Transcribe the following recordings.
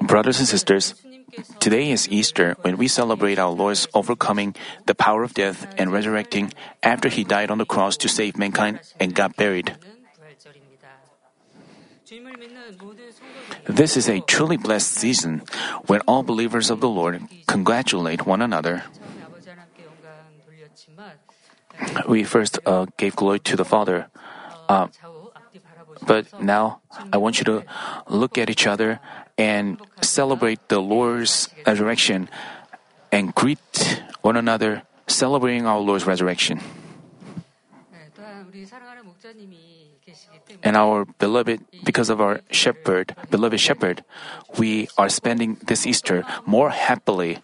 Brothers and sisters, today is Easter when we celebrate our Lord's overcoming the power of death and resurrecting after he died on the cross to save mankind and got buried. This is a truly blessed season when all believers of the Lord congratulate one another. We first uh, gave glory to the Father. Uh, but now I want you to look at each other and celebrate the Lord's resurrection and greet one another celebrating our Lord's resurrection. And our beloved, because of our shepherd, beloved shepherd, we are spending this Easter more happily.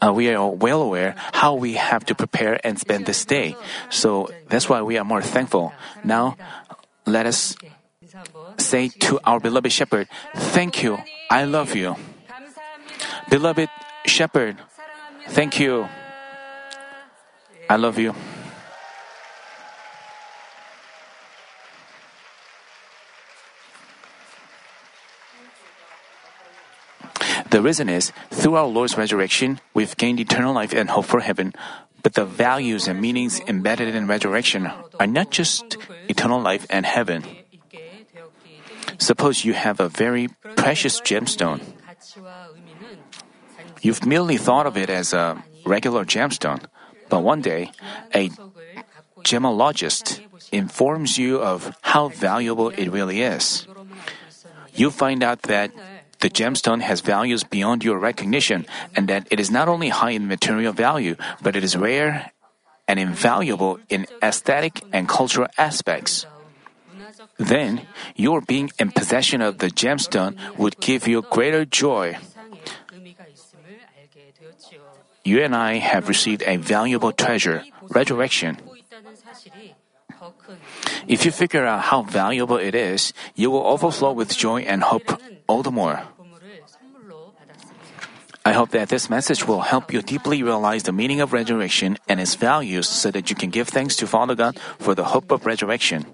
Uh, we are well aware how we have to prepare and spend this day. So that's why we are more thankful. Now, let us say to our beloved shepherd, Thank you. I love you. Beloved shepherd, thank you. I love you. The reason is, through our Lord's resurrection, we've gained eternal life and hope for heaven. But the values and meanings embedded in resurrection are not just eternal life and heaven. Suppose you have a very precious gemstone. You've merely thought of it as a regular gemstone, but one day, a gemologist informs you of how valuable it really is. You find out that the gemstone has values beyond your recognition, and that it is not only high in material value, but it is rare and invaluable in aesthetic and cultural aspects. Then, your being in possession of the gemstone would give you greater joy. You and I have received a valuable treasure, resurrection. If you figure out how valuable it is, you will overflow with joy and hope all the more. I hope that this message will help you deeply realize the meaning of resurrection and its values so that you can give thanks to Father God for the hope of resurrection.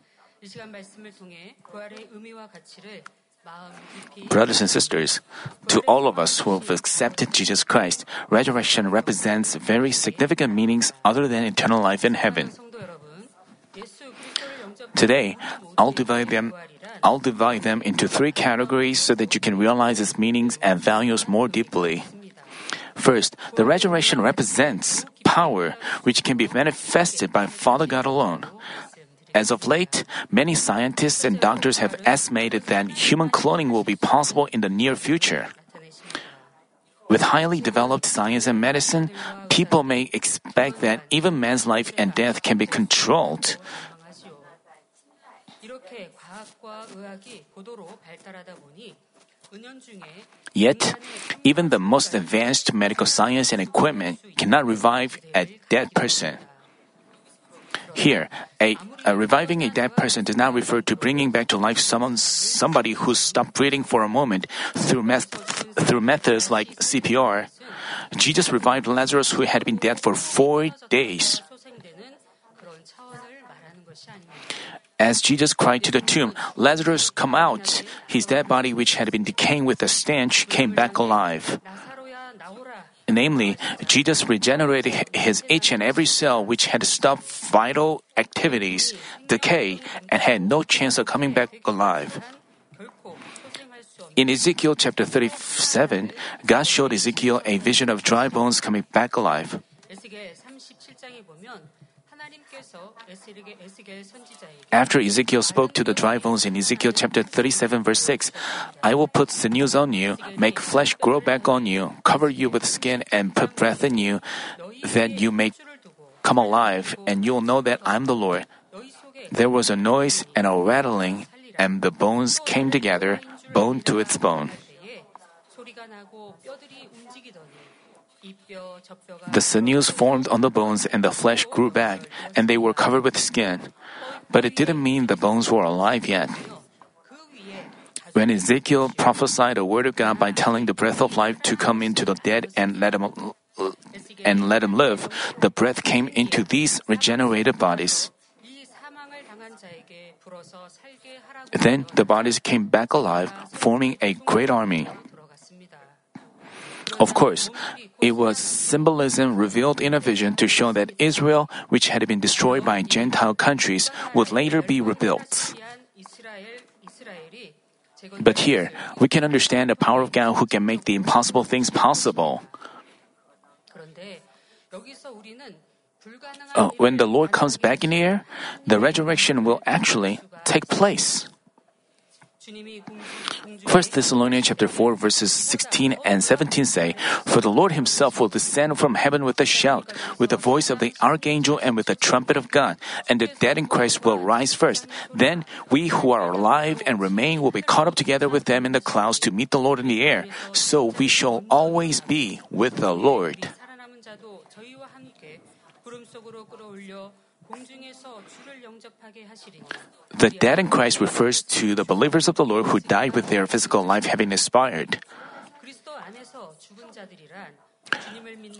Brothers and sisters, to all of us who have accepted Jesus Christ, resurrection represents very significant meanings other than eternal life in heaven. Today, I'll divide them I'll divide them into three categories so that you can realize its meanings and values more deeply. First, the resurrection represents power which can be manifested by Father God alone. As of late, many scientists and doctors have estimated that human cloning will be possible in the near future. With highly developed science and medicine, people may expect that even man's life and death can be controlled. Yet, even the most advanced medical science and equipment cannot revive a dead person. Here, a, a, reviving a dead person does not refer to bringing back to life someone, somebody who stopped breathing for a moment through, meth, through methods like CPR. Jesus revived Lazarus who had been dead for four days. As Jesus cried to the tomb, Lazarus, come out! His dead body, which had been decaying with a stench, came back alive. Namely, Jesus regenerated his each and every cell which had stopped vital activities, decay, and had no chance of coming back alive. In Ezekiel chapter 37, God showed Ezekiel a vision of dry bones coming back alive. After Ezekiel spoke to the dry bones in Ezekiel chapter 37 verse 6, I will put sinews on you, make flesh grow back on you, cover you with skin and put breath in you, that you may come alive, and you'll know that I'm the Lord. There was a noise and a rattling, and the bones came together, bone to its bone. The sinews formed on the bones and the flesh grew back, and they were covered with skin. But it didn't mean the bones were alive yet. When Ezekiel prophesied a word of God by telling the breath of life to come into the dead and let them and let them live, the breath came into these regenerated bodies. Then the bodies came back alive, forming a great army. Of course, it was symbolism revealed in a vision to show that Israel, which had been destroyed by Gentile countries, would later be rebuilt. But here, we can understand the power of God who can make the impossible things possible. Uh, when the Lord comes back in the air, the resurrection will actually take place. 1 Thessalonians chapter 4 verses 16 and 17 say, For the Lord himself will descend from heaven with a shout, with the voice of the archangel and with the trumpet of God, and the dead in Christ will rise first. Then we who are alive and remain will be caught up together with them in the clouds to meet the Lord in the air. So we shall always be with the Lord. The dead in Christ refers to the believers of the Lord who died with their physical life having expired.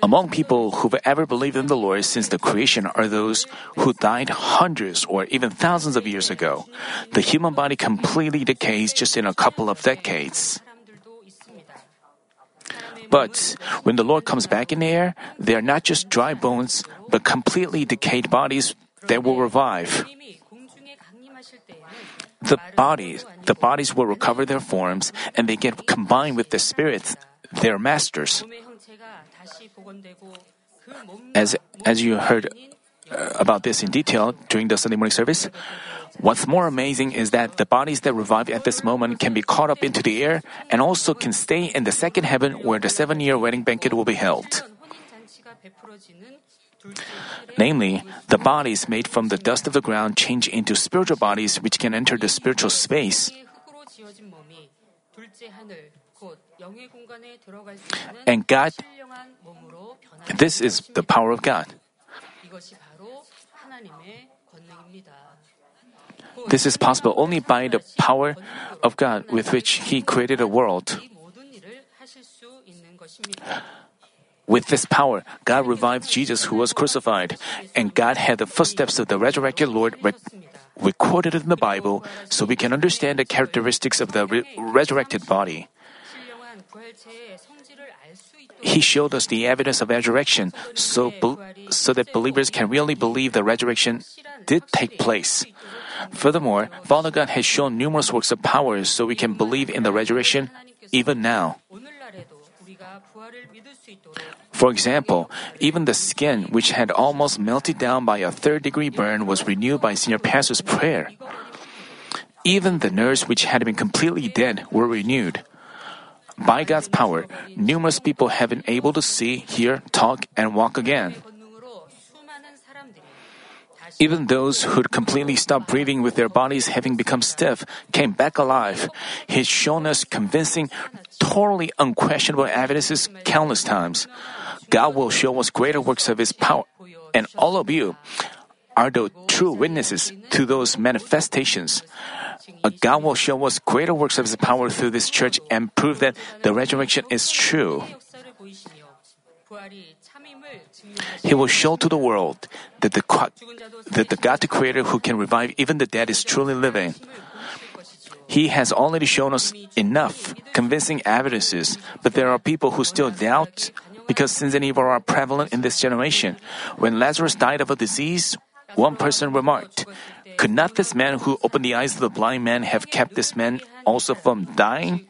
Among people who've ever believed in the Lord since the creation are those who died hundreds or even thousands of years ago. The human body completely decays just in a couple of decades. But when the Lord comes back in the air, they are not just dry bones, but completely decayed bodies that will revive. The bodies, the bodies will recover their forms and they get combined with the spirits, their masters. As, as you heard uh, about this in detail during the Sunday morning service, What's more amazing is that the bodies that revive at this moment can be caught up into the air and also can stay in the second heaven where the seven year wedding banquet will be held. Namely, the bodies made from the dust of the ground change into spiritual bodies which can enter the spiritual space. And God, this is the power of God. This is possible only by the power of God with which He created a world. With this power, God revived Jesus who was crucified, and God had the footsteps of the resurrected Lord recorded in the Bible so we can understand the characteristics of the re- resurrected body. He showed us the evidence of resurrection so, be- so that believers can really believe the resurrection did take place. Furthermore, Father God has shown numerous works of power so we can believe in the resurrection even now. For example, even the skin, which had almost melted down by a third degree burn, was renewed by senior pastor's prayer. Even the nerves, which had been completely dead, were renewed. By God's power, numerous people have been able to see, hear, talk, and walk again. Even those who'd completely stopped breathing with their bodies having become stiff came back alive. He's shown us convincing, totally unquestionable evidences countless times. God will show us greater works of His power, and all of you are the true witnesses to those manifestations. Uh, God will show us greater works of His power through this church and prove that the resurrection is true. He will show to the world that the, that the God the Creator who can revive even the dead is truly living. He has already shown us enough convincing evidences, but there are people who still doubt because sins and evil are prevalent in this generation. When Lazarus died of a disease, one person remarked, Could not this man who opened the eyes of the blind man have kept this man also from dying?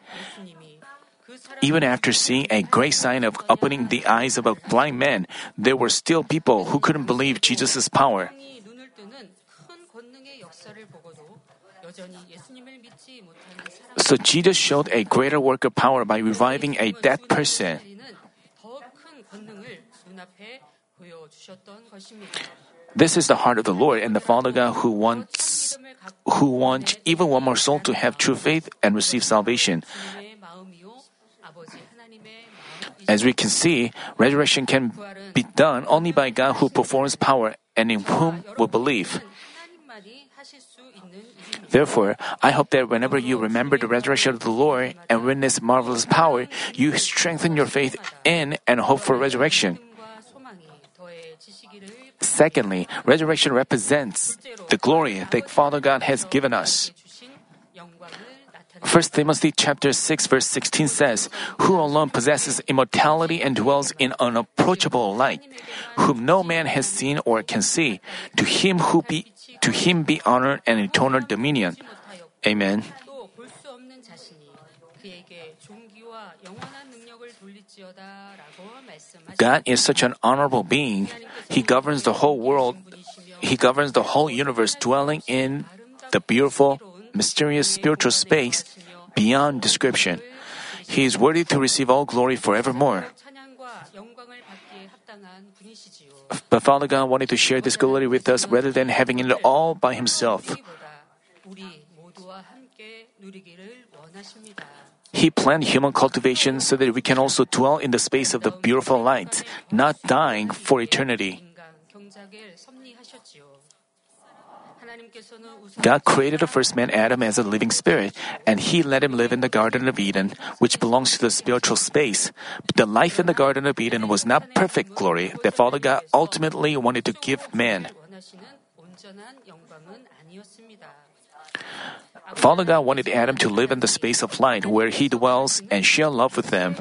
Even after seeing a great sign of opening the eyes of a blind man, there were still people who couldn't believe Jesus' power. So Jesus showed a greater work of power by reviving a dead person. This is the heart of the Lord and the Father God who wants who wants even one more soul to have true faith and receive salvation. As we can see, resurrection can be done only by God who performs power and in whom we believe. Therefore, I hope that whenever you remember the resurrection of the Lord and witness marvelous power, you strengthen your faith in and hope for resurrection. Secondly, resurrection represents the glory that Father God has given us. 1 Timothy chapter 6 verse 16 says, Who alone possesses immortality and dwells in unapproachable light, whom no man has seen or can see, to him who be to him be honor and eternal dominion. Amen. God is such an honorable being. He governs the whole world. He governs the whole universe dwelling in the beautiful mysterious spiritual space beyond description. He is worthy to receive all glory forevermore. But Father God wanted to share this glory with us rather than having it all by himself. He planned human cultivation so that we can also dwell in the space of the beautiful light, not dying for eternity. God created the first man Adam as a living spirit, and he let him live in the Garden of Eden, which belongs to the spiritual space. But the life in the Garden of Eden was not perfect glory that Father God ultimately wanted to give man. Father God wanted Adam to live in the space of light where he dwells and share love with them.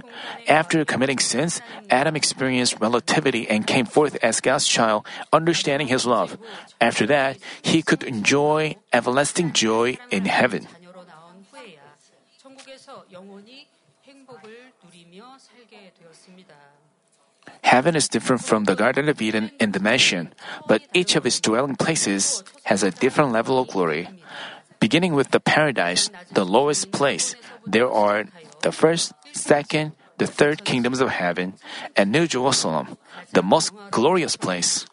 After committing sins, Adam experienced relativity and came forth as God's child, understanding his love. After that, he could enjoy everlasting joy in heaven. Heaven is different from the Garden of Eden in dimension, but each of its dwelling places has a different level of glory. Beginning with the paradise, the lowest place, there are the first, second, the third kingdoms of heaven, and New Jerusalem, the most glorious place.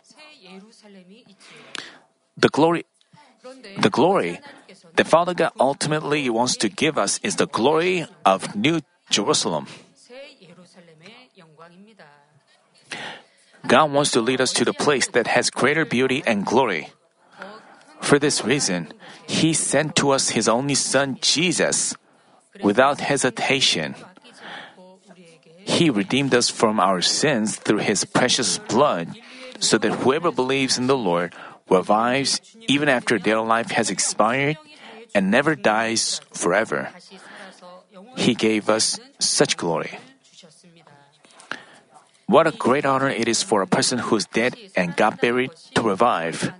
The glory, the glory the Father God ultimately wants to give us is the glory of New Jerusalem. God wants to lead us to the place that has greater beauty and glory. For this reason, He sent to us His only Son, Jesus, without hesitation. He redeemed us from our sins through His precious blood, so that whoever believes in the Lord revives even after their life has expired and never dies forever. He gave us such glory. What a great honor it is for a person who is dead and got buried to revive.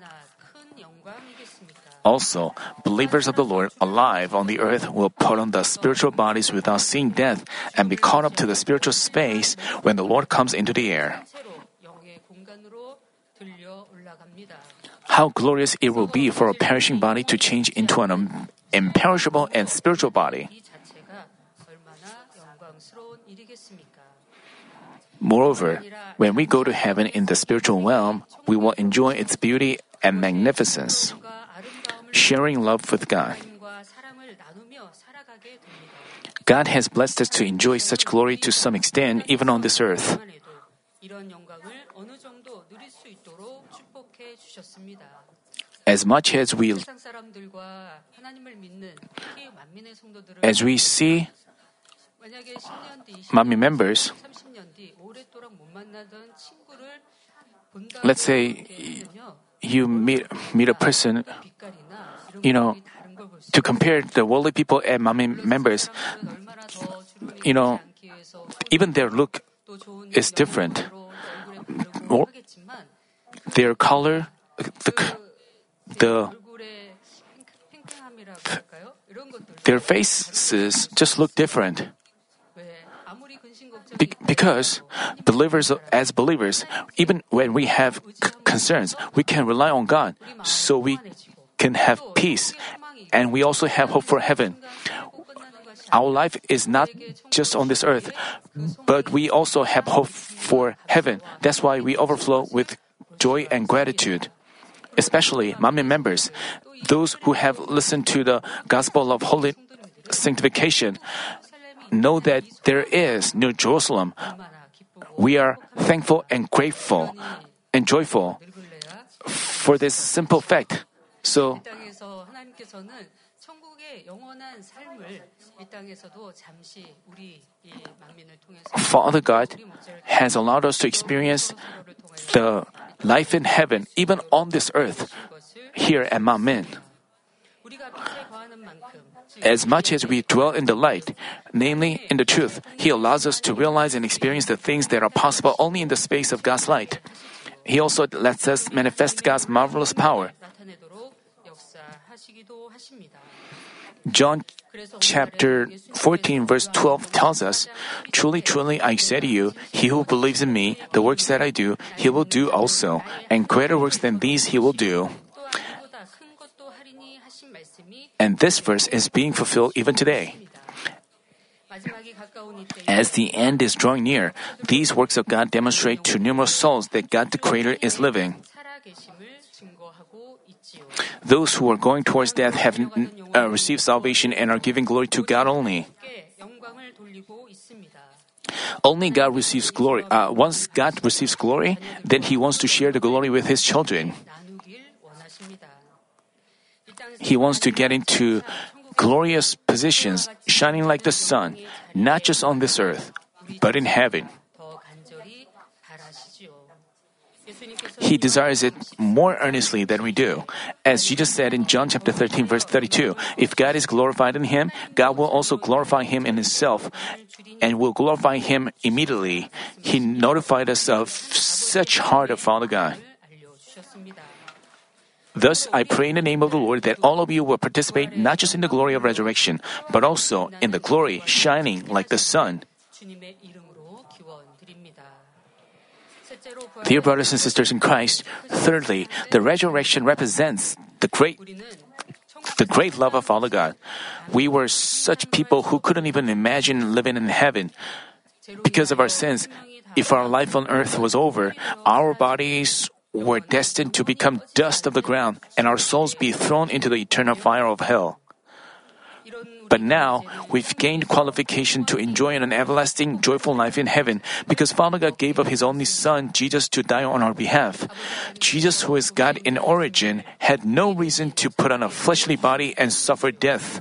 Also, believers of the Lord alive on the earth will put on the spiritual bodies without seeing death and be caught up to the spiritual space when the Lord comes into the air. How glorious it will be for a perishing body to change into an imperishable and spiritual body. Moreover, when we go to heaven in the spiritual realm, we will enjoy its beauty and magnificence sharing love with God. God has blessed us to enjoy such glory to some extent, even on this earth. As much as we, as we see, Manmin members, let's say you meet, meet a person, you know, to compare the worldly people and Manmin members, you know, even their look is different. Or their color, the, the their faces just look different because believers, as believers, even when we have c- concerns, we can rely on God, so we can have peace, and we also have hope for heaven. Our life is not just on this earth, but we also have hope for heaven. That's why we overflow with joy and gratitude. Especially Manmin members, those who have listened to the gospel of holy sanctification, know that there is New Jerusalem, we are thankful and grateful and joyful for this simple fact. So, Father God has allowed us to experience the life in heaven, even on this earth, here at Manmin. As much as we dwell in the light, namely in the truth, He allows us to realize and experience the things that are possible only in the space of God's light. He also lets us manifest God's marvelous power. John chapter 14, verse 12 tells us, Truly, truly, I say to you, he who believes in me, the works that I do, he will do also, and greater works than these he will do. And this verse is being fulfilled even today. As the end is drawing near, these works of God demonstrate to numerous souls that God the Creator is living. Those who are going towards death have uh, received salvation and are giving glory to God only. Only God receives glory. Uh, once God receives glory, then He wants to share the glory with His children. He wants to get into glorious positions, shining like the sun, not just on this earth, but in heaven. He desires it more earnestly than we do. As Jesus said in John chapter 13 verse 32, if God is glorified in him, God will also glorify him in himself and will glorify him immediately. He notified us of such heart of Father God. Thus, I pray in the name of the Lord that all of you will participate not just in the glory of resurrection, but also in the glory shining like the sun. Dear brothers and sisters in Christ, thirdly, the resurrection represents the great the great love of Father God. We were such people who couldn't even imagine living in heaven. Because of our sins, if our life on earth was over, our bodies were destined to become dust of the ground and our souls be thrown into the eternal fire of hell. But now we've gained qualification to enjoy an everlasting, joyful life in heaven because Father God gave up His only Son, Jesus, to die on our behalf. Jesus, who is God in origin, had no reason to put on a fleshly body and suffer death.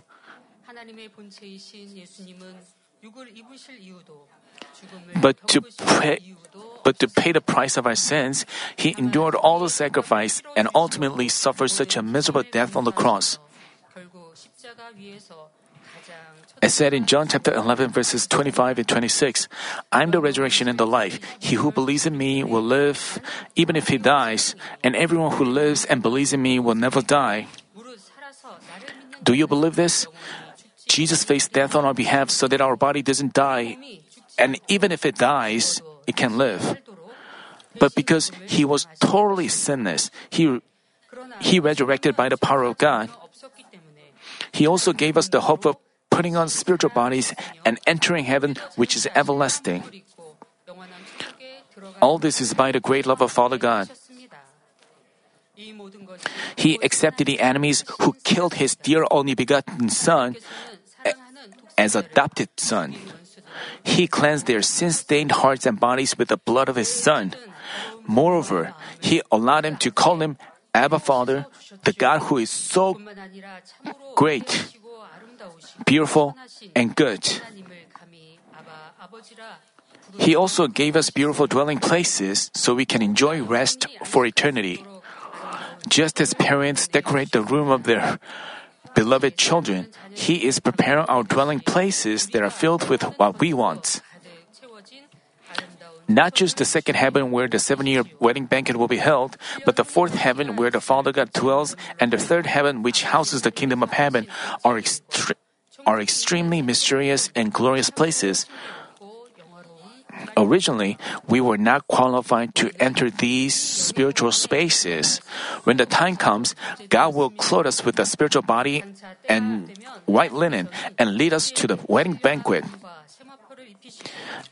But to pay, but to pay the price of our sins, he endured all the sacrifice and ultimately suffered such a miserable death on the cross. It said in John chapter 11, verses 25 and 26, I am the resurrection and the life. He who believes in me will live, even if he dies, and everyone who lives and believes in me will never die. Do you believe this? Jesus faced death on our behalf so that our body doesn't die, and even if it dies, it can live. But because he was totally sinless, he, he resurrected by the power of God. He also gave us the hope of putting on spiritual bodies and entering heaven, which is everlasting. All this is by the great love of Father God. He accepted the enemies who killed his dear only begotten Son as adopted son. He cleansed their sin stained hearts and bodies with the blood of his son. Moreover, he allowed them to call him Abba Father, the God who is so great, beautiful, and good. He also gave us beautiful dwelling places so we can enjoy rest for eternity. Just as parents decorate the room of their Beloved children, He is preparing our dwelling places that are filled with what we want. Not just the second heaven where the seven year wedding banquet will be held, but the fourth heaven where the Father God dwells and the third heaven which houses the kingdom of heaven are, extre- are extremely mysterious and glorious places Originally, we were not qualified to enter these spiritual spaces. When the time comes, God will clothe us with a spiritual body and white linen and lead us to the wedding banquet.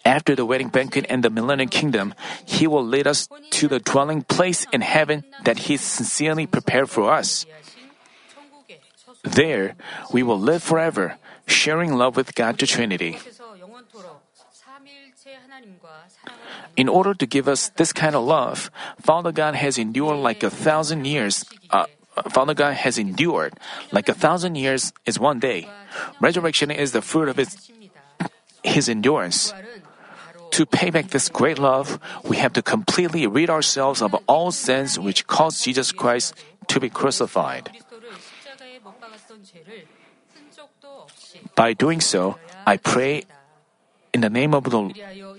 After the wedding banquet and the millennial kingdom, He will lead us to the dwelling place in heaven that He sincerely prepared for us. There, we will live forever, sharing love with God the Trinity. In order to give us this kind of love, Father God has endured like a thousand years, uh, Father God has endured, like a thousand years is one day. Resurrection is the fruit of his, his endurance. To pay back this great love, we have to completely rid ourselves of all sins which caused Jesus Christ to be crucified. By doing so, I pray in the name of the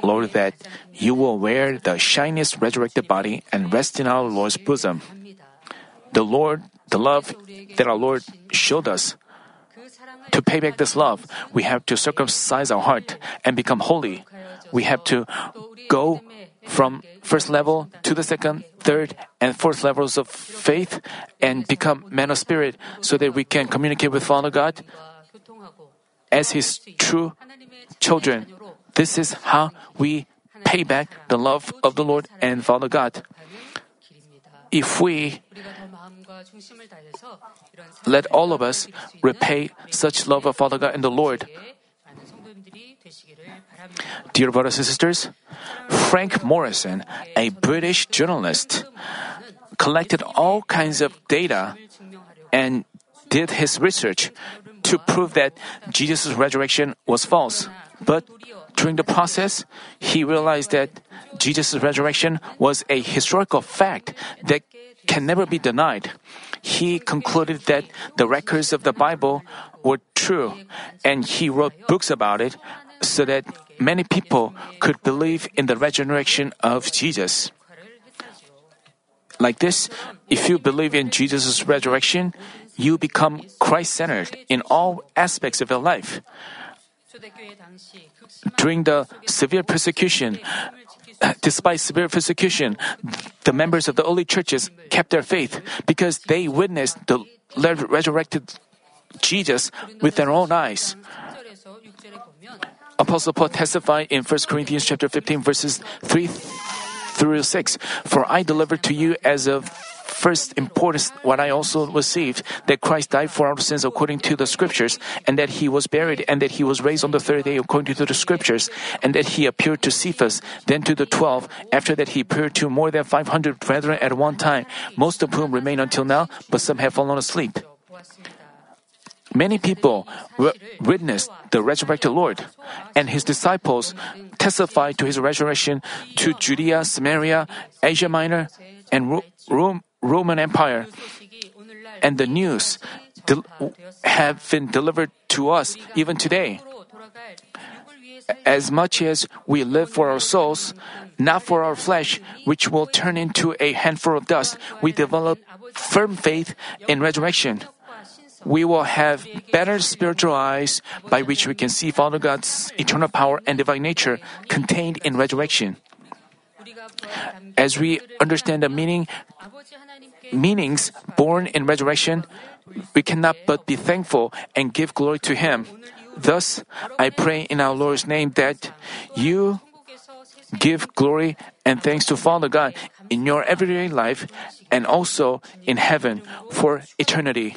Lord that you will wear the shiniest resurrected body and rest in our Lord's bosom. The Lord, the love that our Lord showed us. To pay back this love, we have to circumcise our heart and become holy. We have to go from first level to the second, third, and fourth levels of faith and become men of spirit so that we can communicate with Father God as His true children. This is how we pay back the love of the Lord and Father God. If we let all of us repay such love of Father God and the Lord, Dear brothers and sisters, Frank Morison, a British journalist, collected all kinds of data and did his research to prove that Jesus' resurrection was false. But during the process, he realized that Jesus' resurrection was a historical fact that can never be denied. He concluded that the records of the Bible were true, and he wrote books about it so that many people could believe in the resurrection of Jesus. Like this, if you believe in Jesus' resurrection, you become Christ centered in all aspects of your life. During the severe persecution, despite severe persecution, the members of the early churches kept their faith because they witnessed the resurrected Jesus with their own eyes. Apostle Paul testified in 1 Corinthians chapter 15 verses 3 through 6, For I delivered to you as of first importance what I also received that Christ died for our sins according to the scriptures, and that he was buried, and that he was raised on the third day according to the scriptures, and that he appeared to Cephas, then to the twelve. After that, he appeared to more than five hundred brethren at one time, most of whom remain until now, but some have fallen asleep. Many people witnessed the resurrected Lord, and his disciples testified to his resurrection to Judea, Samaria, Asia Minor, and Rome, Roman Empire. And the news have been delivered to us even today. As much as we live for our souls, not for our flesh, which will turn into a handful of dust, we develop firm faith in resurrection we will have better spiritual eyes by which we can see Father God's eternal power and divine nature contained in resurrection. As we understand the meaning, meanings born in resurrection, we cannot but be thankful and give glory to Him. Thus, I pray in our Lord's name that you give glory and thanks to Father God in your everyday life and also in heaven for eternity.